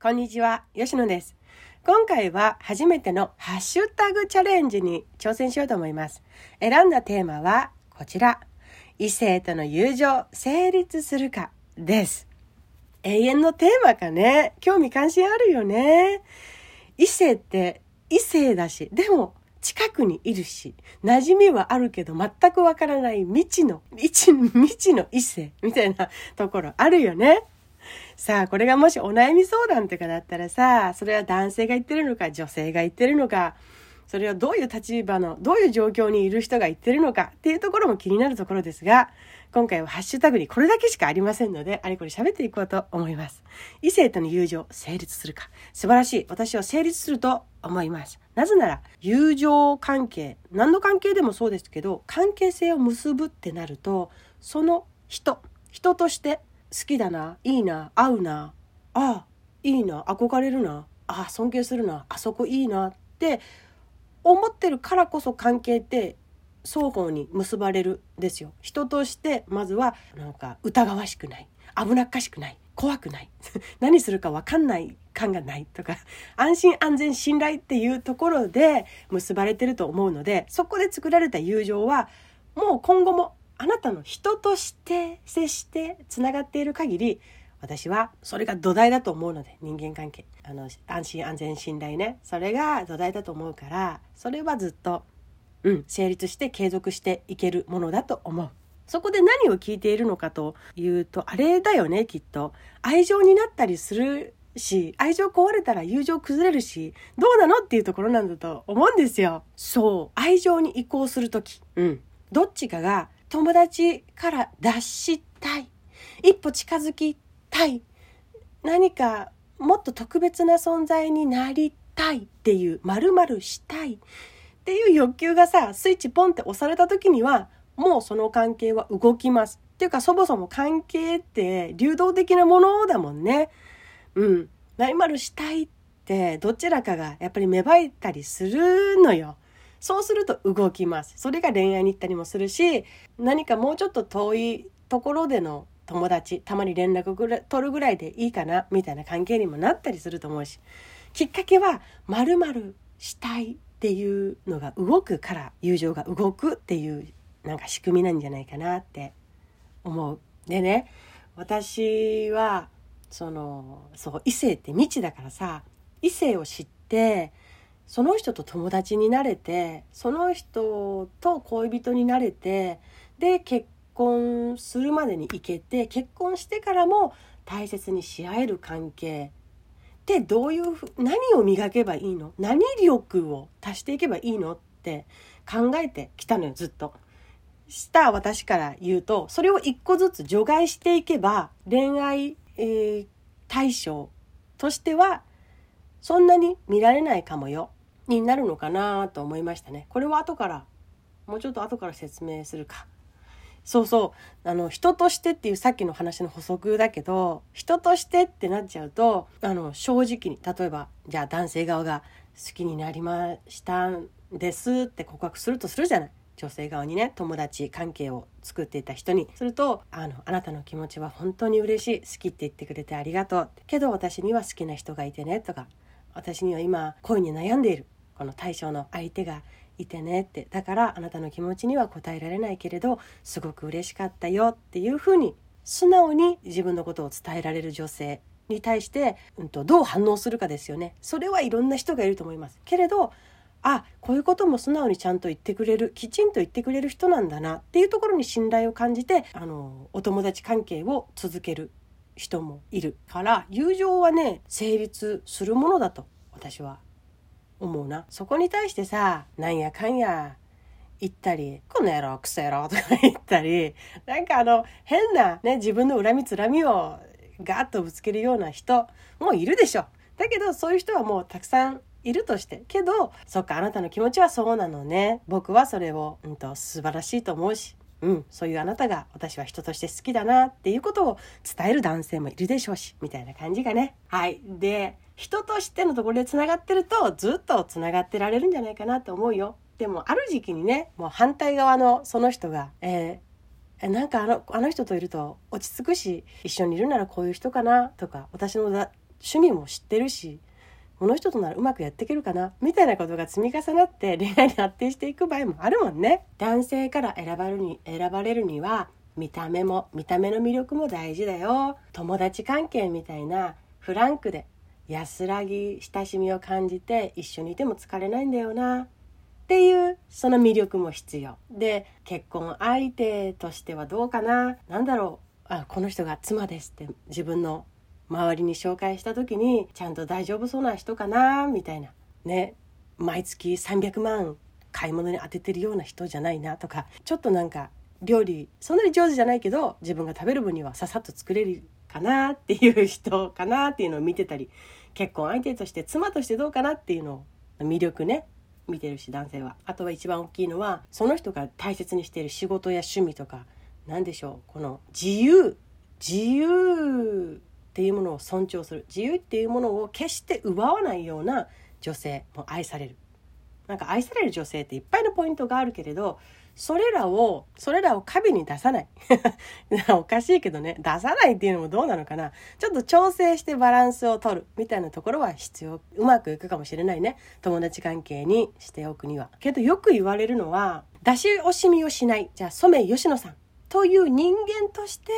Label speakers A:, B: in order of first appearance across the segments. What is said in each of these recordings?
A: こんにちは、吉野です。今回は初めてのハッシュタグチャレンジに挑戦しようと思います。選んだテーマはこちら。異性との友情成立するかです。永遠のテーマかね。興味関心あるよね。異性って異性だし、でも近くにいるし、馴染みはあるけど全くわからない未知の、未知、未知の異性みたいなところあるよね。さあ、これがもしお悩み相談とかだったらさ、それは男性が言ってるのか、女性が言ってるのか、それはどういう立場の、どういう状況にいる人が言ってるのかっていうところも気になるところですが、今回はハッシュタグにこれだけしかありませんので、あれこれ喋っていこうと思います。異性との友情、成立するか。素晴らしい。私は成立すると思います。なぜなら、友情関係、何の関係でもそうですけど、関係性を結ぶってなると、その人、人として好きだな、いいな、合うな、ああ、いいな、憧れるな、ああ、尊敬するな、あそこいいなって思ってるからこそ関係って双方に結ばれるですよ。人としてまずはなんか疑わしくない、危なっかしくない、怖くない、何するか分かんない感がないとか、安心安全信頼っていうところで結ばれてると思うので、そこで作られた友情はもう今後もあなたの人として接してつながっている限り私はそれが土台だと思うので人間関係。あの安心安全信頼ね。それが土台だと思うからそれはずっとうん成立して継続していけるものだと思う。そこで何を聞いているのかというとあれだよねきっと。愛情になったりするし愛情壊れたら友情崩れるしどうなのっていうところなんだと思うんですよ。そう。愛情に移行する時。うん。どっちかが友達から脱したい。一歩近づきたい。何かもっと特別な存在になりたいっていう丸々したい。っていう欲求がさスイッチポンって押された時にはもうその関係は動きます。っていうかそもそも関係って流動的なものだもんね。うん。丸々したいってどちらかがやっぱり芽生えたりするのよ。そうすると動きます。それが恋愛に行ったりもするし、何かもうちょっと遠いところでの友達、たまに連絡ぐら取るぐらいでいいかな、みたいな関係にもなったりすると思うし、きっかけは、まるまるしたいっていうのが動くから、友情が動くっていう、なんか仕組みなんじゃないかなって思う。でね、私は、その、そう、異性って未知だからさ、異性を知って、その人と友達になれてその人と恋人になれてで結婚するまでに行けて結婚してからも大切にし合える関係。ってどういうふう何を磨けばいいの？何力を足していけばいいのって考えてきたのよずっと。した私から言うとそれを一個ずつ除外していけば恋愛、えー対象としてはそんなに見られないかもよ。になるのかなと思いましたね。これは後からもうちょっと後から説明するか。そうそうあの人としてっていうさっきの話の補足だけど人としてってなっちゃうとあの正直に例えばじゃあ男性側が好きになりましたんですって告白するとするじゃない。女性側にね友達関係を作っていた人にするとあの「あなたの気持ちは本当に嬉しい好きって言ってくれてありがとう」けど私には好きな人がいてねとか私には今恋に悩んでいるこの対象の相手がいてねってだからあなたの気持ちには応えられないけれどすごく嬉しかったよっていうふうに素直に自分のことを伝えられる女性に対して、うん、とどう反応するかですよね。それはいろんな人がいると思います。けれどあこういうことも素直にちゃんと言ってくれるきちんと言ってくれる人なんだなっていうところに信頼を感じてあのお友達関係を続ける人もいるから友情はね成立するものだと私は思うな。そこに対してさなんやかんや言ったり「この野郎クソ野郎」とか言ったりなんかあの変なね自分の恨みつらみをガーッとぶつけるような人もいるでしょ。だけどそういう人はもうたくさんいるとして。けどそっかあなたの気持ちはそうなのね。僕はそれを、うんと、素晴らしいと思うし。うん、そういうあなたが私は人として好きだなっていうことを伝える男性もいるでしょうしみたいな感じがね。はい。で人としてのところでつながってるとずっとつながってられるんじゃないかなと思うよ。でもある時期にねもう反対側のその人が、えー、なんかあのあの人といると落ち着くし一緒にいるならこういう人かなとか私の趣味も知ってるしこの人とならうまくやっていけるかな？みたいなことが積み重なって恋愛に発展していく場合もあるもんね。男性から選ばれるに選ばれるには見た目も見た目の魅力も大事だよ。友達関係みたいなフランクで安らぎ親しみを感じて一緒にいても疲れないんだよな。っていうその魅力も必要。で結婚相手としてはどうかな？何だろう？あこの人が妻ですって自分の周りに紹介した時にちゃんと大丈夫そうな人かなみたいな。ね。毎月300万買い物に当ててるような人じゃないなとか。ちょっとなんか料理そんなに上手じゃないけど自分が食べる分にはささっと作れるかなっていう人かなっていうのを見てたり結婚相手として妻としてどうかなっていうのを魅力ね。見てるし男性は。あとは一番大きいのはその人が大切にしている仕事や趣味とか。何でしょう。この自由。自由。っていうものを尊重する自由っていうものを決して奪わないような女性も愛される。なんか愛される女性っていっぱいのポイントがあるけれどそれらをそれらを過敏に出さない。おかしいけどね。出さないっていうのもどうなのかな。ちょっと調整してバランスを取るみたいなところは必要うまくいくかもしれないね。友達関係にしておくには。けどよく言われるのは出し惜しみをしない。じゃあ染吉野さんという人間として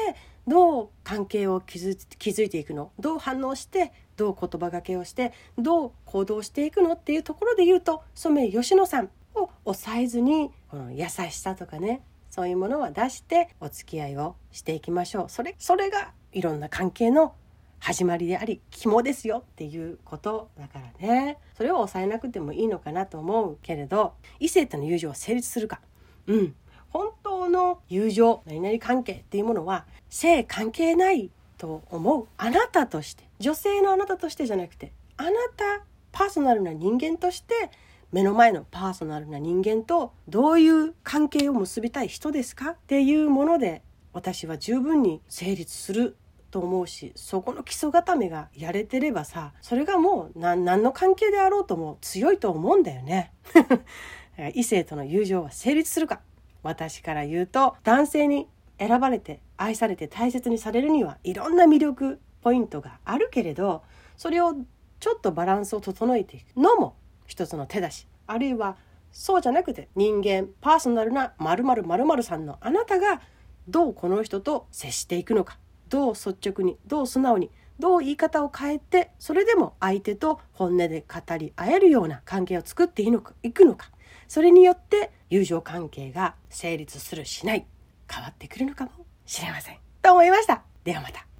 A: どう関係を築いていくの？どう反応してどう言葉がけをしてどう行動していくのっていうところで言うと染吉野さんを抑えずにこの優しさとかねそういうものは出してお付き合いをしていきましょう。それそれがいろんな関係の始まりであり肝ですよっていうことだからね。それを抑えなくてもいいのかなと思うけれど異性との友情は成立するか。うん。の友情何々関係っていうものは性関係ないと思うあなたとして女性のあなたとしてじゃなくてあなたパーソナルな人間として目の前のパーソナルな人間とどういう関係を結びたい人ですか？っていうもので私は十分に成立すると思うしそこの基礎固めがやれてればさそれがもう何の関係であろうとも強いと思うんだよね。異性との友情は成立するか。私から言うと男性に選ばれて愛されて大切にされるにはいろんな魅力ポイントがあるけれどそれをちょっとバランスを整えていくのも一つの手だしあるいはそうじゃなくて人間パーソナルな〇〇〇〇さんのあなたがどうこの人と接していくのかどう率直にどう素直にどう言い方を変えてそれでも相手と本音で語り合えるような関係を作っていいのかいくのかそれによって友情関係が成立するしない変わってくるのかもしれません。と思いました。ではまた。